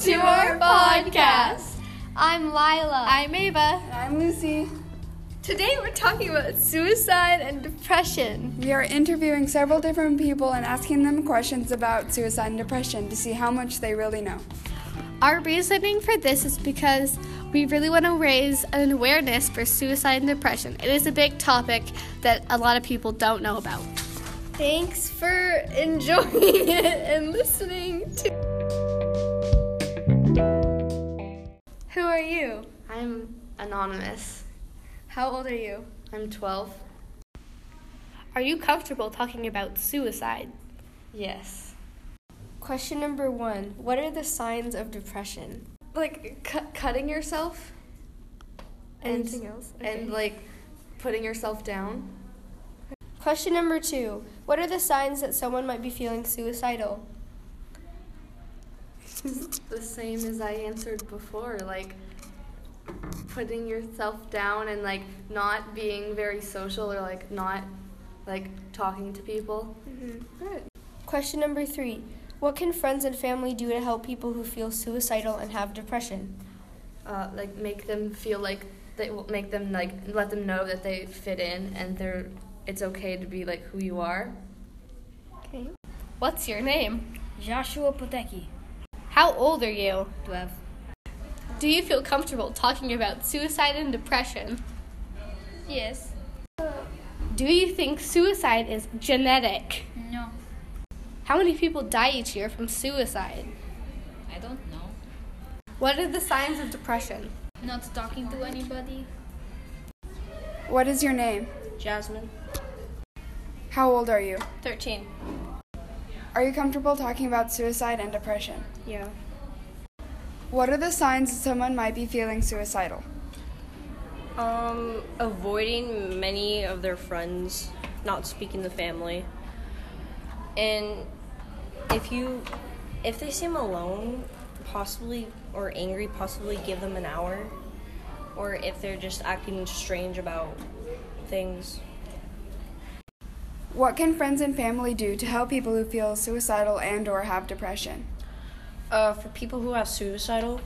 to our podcast. I'm Lila. I'm Ava. I'm Lucy. Today we're talking about suicide and depression. We are interviewing several different people and asking them questions about suicide and depression to see how much they really know. Our reasoning for this is because we really want to raise an awareness for suicide and depression. It is a big topic that a lot of people don't know about. Thanks for enjoying it and listening to. Are you? I'm anonymous. How old are you? I'm 12. Are you comfortable talking about suicide? Yes. Question number one What are the signs of depression? Like cu- cutting yourself Anything else? Okay. and like putting yourself down. Question number two What are the signs that someone might be feeling suicidal? The same as I answered before, like putting yourself down and like not being very social or like not like talking to people. Good. Question number three What can friends and family do to help people who feel suicidal and have depression? Uh, like make them feel like they will make them like let them know that they fit in and they're it's okay to be like who you are. Okay. What's your name? Joshua Potecki, How old are you? 12. Do you feel comfortable talking about suicide and depression? Yes. Do you think suicide is genetic? No. How many people die each year from suicide? I don't know. What are the signs of depression? Not talking to anybody. What is your name? Jasmine. How old are you? 13. Are you comfortable talking about suicide and depression? Yeah. What are the signs that someone might be feeling suicidal? Um, avoiding many of their friends, not speaking to family. And if you if they seem alone, possibly or angry, possibly give them an hour. Or if they're just acting strange about things. What can friends and family do to help people who feel suicidal and or have depression? Uh, for people who have suicidal,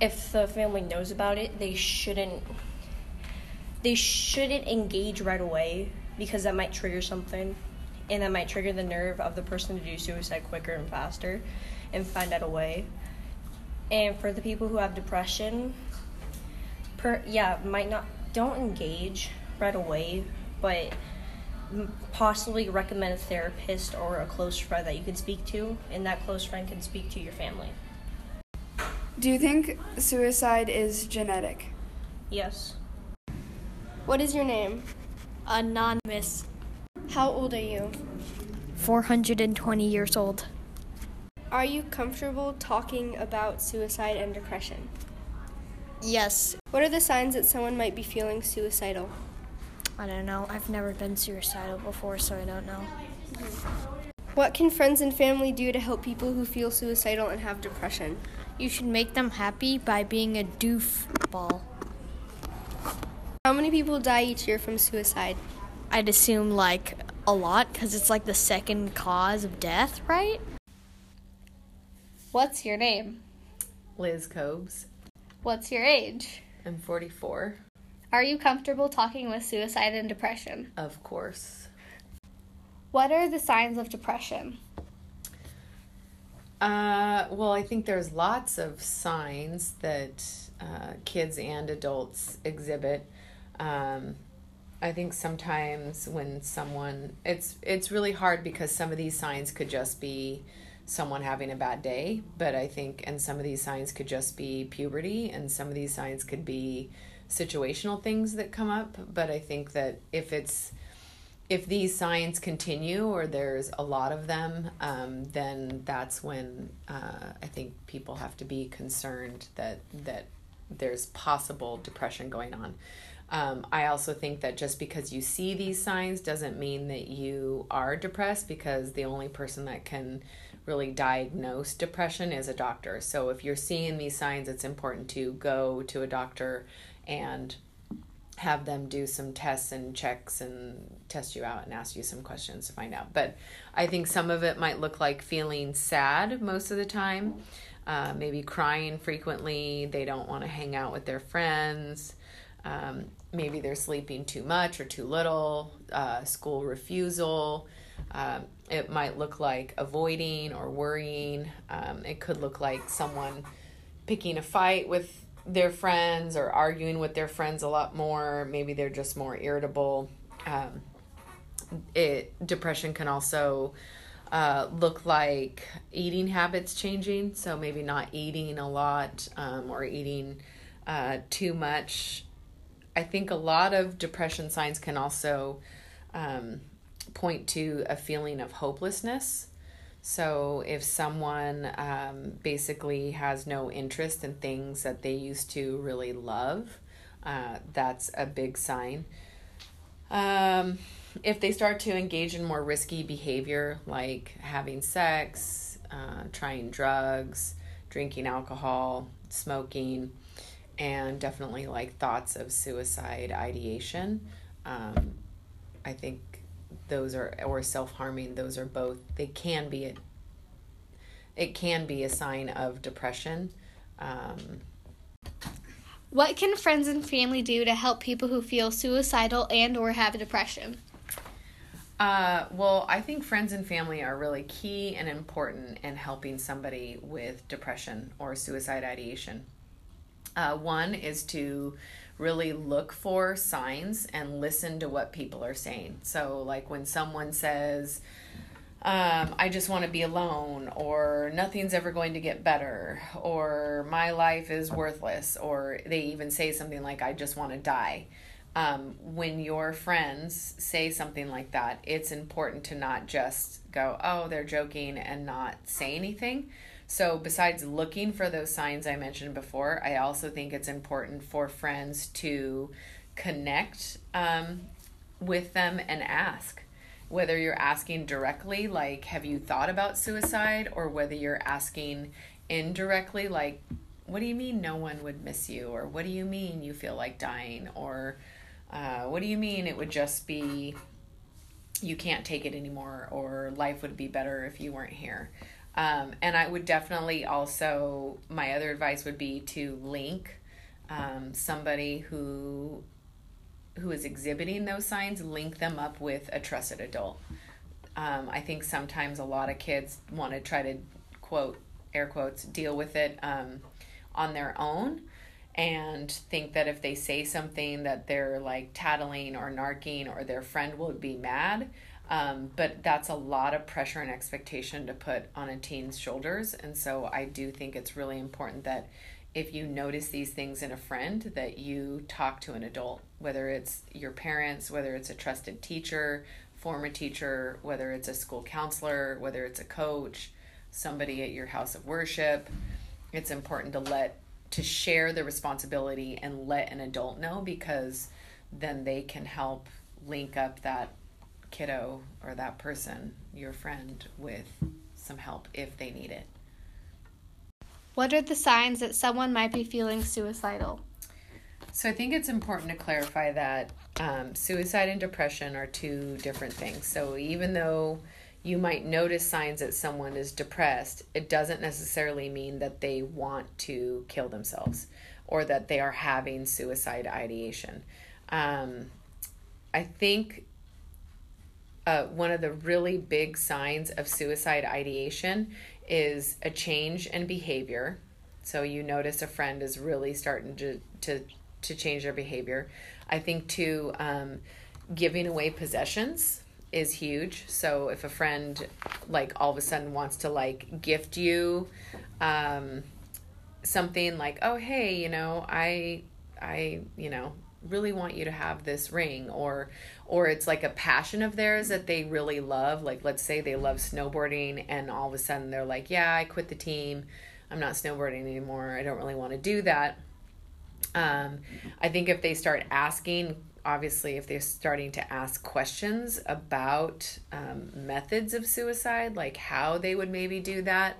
if the family knows about it, they shouldn't they shouldn't engage right away because that might trigger something and that might trigger the nerve of the person to do suicide quicker and faster and find out a way. And for the people who have depression, per yeah, might not don't engage right away, but possibly recommend a therapist or a close friend that you can speak to, and that close friend can speak to your family. Do you think suicide is genetic? Yes. What is your name? Anonymous. How old are you? 420 years old. Are you comfortable talking about suicide and depression? Yes. What are the signs that someone might be feeling suicidal? I don't know. I've never been suicidal before, so I don't know. What can friends and family do to help people who feel suicidal and have depression? You should make them happy by being a doofball. How many people die each year from suicide? I'd assume like a lot because it's like the second cause of death, right? What's your name? Liz Cobes. What's your age? I'm 44. Are you comfortable talking with suicide and depression? Of course. What are the signs of depression? Uh, well, I think there's lots of signs that uh, kids and adults exhibit. Um, I think sometimes when someone, it's it's really hard because some of these signs could just be someone having a bad day, but I think, and some of these signs could just be puberty, and some of these signs could be situational things that come up. But I think that if it's if these signs continue or there's a lot of them, um, then that's when uh, I think people have to be concerned that that there's possible depression going on. Um, I also think that just because you see these signs doesn't mean that you are depressed because the only person that can really diagnose depression is a doctor. So if you're seeing these signs, it's important to go to a doctor and have them do some tests and checks and test you out and ask you some questions to find out. But I think some of it might look like feeling sad most of the time. uh, maybe crying frequently, they don't want to hang out with their friends. Um, maybe they're sleeping too much or too little, uh, school refusal. Um, it might look like avoiding or worrying. Um, it could look like someone picking a fight with their friends or arguing with their friends a lot more. Maybe they're just more irritable. Um, it depression can also uh, look like eating habits changing. So maybe not eating a lot um, or eating uh, too much. I think a lot of depression signs can also um, point to a feeling of hopelessness. So if someone um, basically has no interest in things that they used to really love, uh, that's a big sign. Um, if they start to engage in more risky behavior like having sex, uh, trying drugs, drinking alcohol, smoking, and definitely like thoughts of suicide ideation, um, I think those are or self-harming those are both they can be a, it can be a sign of depression um, what can friends and family do to help people who feel suicidal and or have depression uh, well, I think friends and family are really key and important in helping somebody with depression or suicide ideation. Uh, one is to really look for signs and listen to what people are saying. So, like when someone says, um, I just want to be alone, or nothing's ever going to get better, or my life is worthless, or they even say something like, I just want to die um, when your friends say something like that, it's important to not just go, oh, they're joking and not say anything. So, besides looking for those signs I mentioned before, I also think it's important for friends to connect um, with them and ask. Whether you're asking directly, like, have you thought about suicide, or whether you're asking indirectly, like, what do you mean no one would miss you? Or what do you mean you feel like dying? Or uh, what do you mean it would just be you can't take it anymore or life would be better if you weren't here? Um, and I would definitely also, my other advice would be to link um, somebody who who is exhibiting those signs, link them up with a trusted adult. Um, I think sometimes a lot of kids want to try to quote air quotes deal with it um, on their own and think that if they say something that they're like tattling or narking or their friend will be mad um, but that's a lot of pressure and expectation to put on a teen's shoulders. And so i do think it's really important that if you notice these things in a friend that you talk to an adult whether it's your parents whether it's a trusted teacher former teacher whether it's a school counselor whether it's a coach somebody at your house of worship. It's important to let to share the responsibility and let an adult know because then they can help link up that kiddo or that person, your friend, with some help if they need it. What are the signs that someone might be feeling suicidal? So I think it's important to clarify that um, suicide and depression are two different things. So even though you might notice signs that someone is depressed, it doesn't necessarily mean that they want to kill themselves or that they are having suicide ideation. Um, I think uh, one of the really big signs of suicide ideation is a change in behavior. So you notice a friend is really starting to to to change their behavior. I think too, um, giving away possessions is huge. So if a friend like all of a sudden wants to like gift you um something like, "Oh, hey, you know, I I, you know, really want you to have this ring or or it's like a passion of theirs that they really love like let's say they love snowboarding and all of a sudden they're like yeah i quit the team. I'm not snowboarding anymore. I don't really want to do that. Um, i think if they start asking obviously if they're starting to ask questions about um, methods of suicide like how they would maybe do that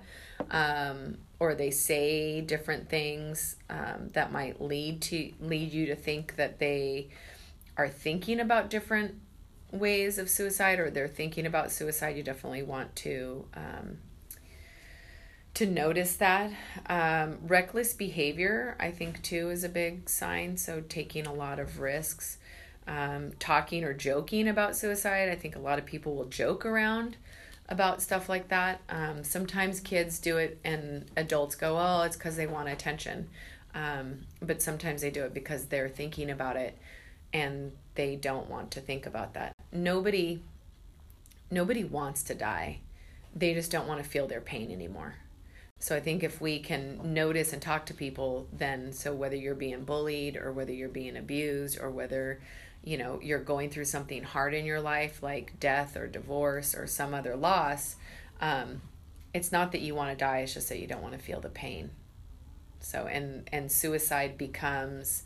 um, or they say different things um, that might lead to lead you to think that they are thinking about different ways of suicide or they're thinking about suicide you definitely want to um, to notice that. Um, reckless behavior, I think, too, is a big sign. So, taking a lot of risks, um, talking or joking about suicide. I think a lot of people will joke around about stuff like that. Um, sometimes kids do it and adults go, oh, it's because they want attention. Um, but sometimes they do it because they're thinking about it and they don't want to think about that. Nobody nobody wants to die. They just don't want to feel their pain anymore. So I think if we can notice and talk to people, then so whether you're being bullied or whether you're being abused or whether you know you're going through something hard in your life like death or divorce or some other loss, um, it's not that you want to die. It's just that you don't want to feel the pain. So and and suicide becomes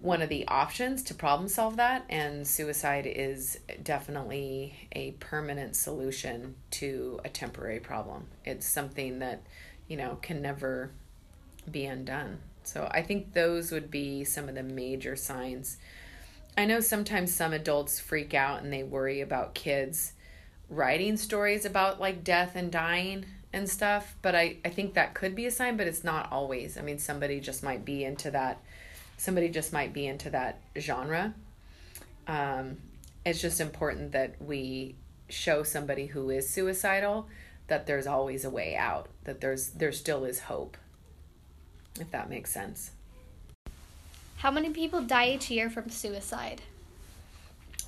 one of the options to problem solve that and suicide is definitely a permanent solution to a temporary problem. It's something that you know can never be undone. So i think those would be some of the major signs. I know sometimes some adults freak out and they worry about kids writing stories about like death and dying and stuff but i i think that could be a sign but it's not always. I mean somebody just might be into that somebody just might be into that genre. Um, it's just important that we show somebody who is suicidal that there's always a way out, that there's there still is hope. If that makes sense. How many people die each year from suicide?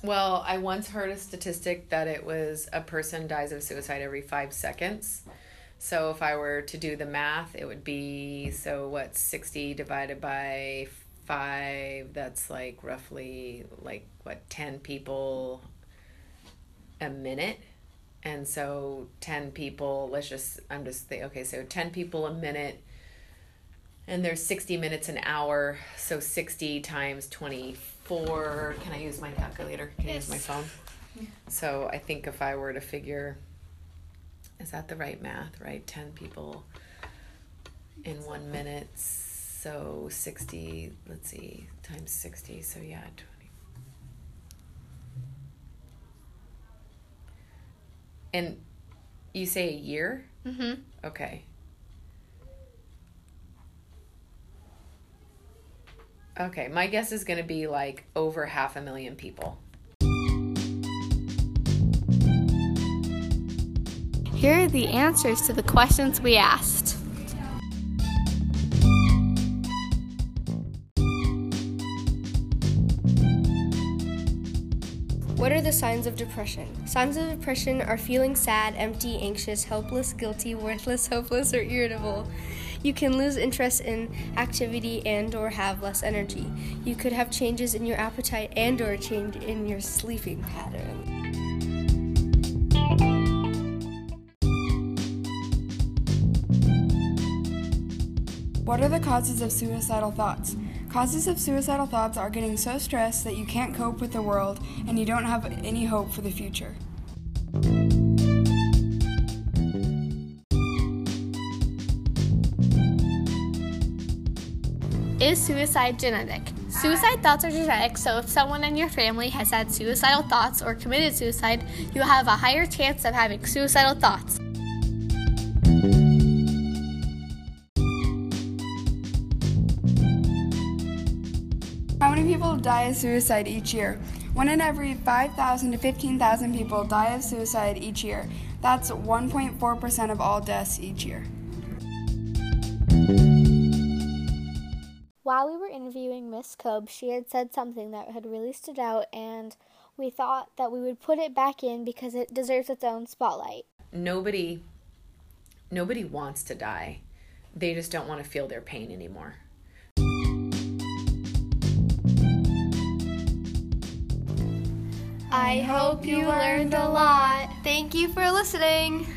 Well, I once heard a statistic that it was a person dies of suicide every 5 seconds. So if I were to do the math, it would be so what 60 divided by five, that's like roughly like what, 10 people a minute. And so 10 people, let's just, I'm just thinking, okay, so 10 people a minute. And there's 60 minutes an hour. So 60 times 24. Can I use my calculator? Can I use my phone? So I think if I were to figure, is that the right math, right? 10 people in one minute so 60, let's see, times 60. So yeah, 20. And you say a year? Mm-hmm. Okay. Okay, my guess is going to be like over half a million people. Here are the answers to the questions we asked. What are the signs of depression? Signs of depression are feeling sad, empty, anxious, helpless, guilty, worthless, hopeless, or irritable. You can lose interest in activity and or have less energy. You could have changes in your appetite and or change in your sleeping pattern. What are the causes of suicidal thoughts? Causes of suicidal thoughts are getting so stressed that you can't cope with the world and you don't have any hope for the future. Is suicide genetic? Suicide thoughts are genetic, so if someone in your family has had suicidal thoughts or committed suicide, you have a higher chance of having suicidal thoughts. People die of suicide each year? One in every 5,000 to 15,000 people die of suicide each year. That's 1.4% of all deaths each year. While we were interviewing Miss Cobb, she had said something that had really stood out, and we thought that we would put it back in because it deserves its own spotlight. Nobody nobody wants to die. They just don't want to feel their pain anymore. I hope you learned a lot. Thank you for listening.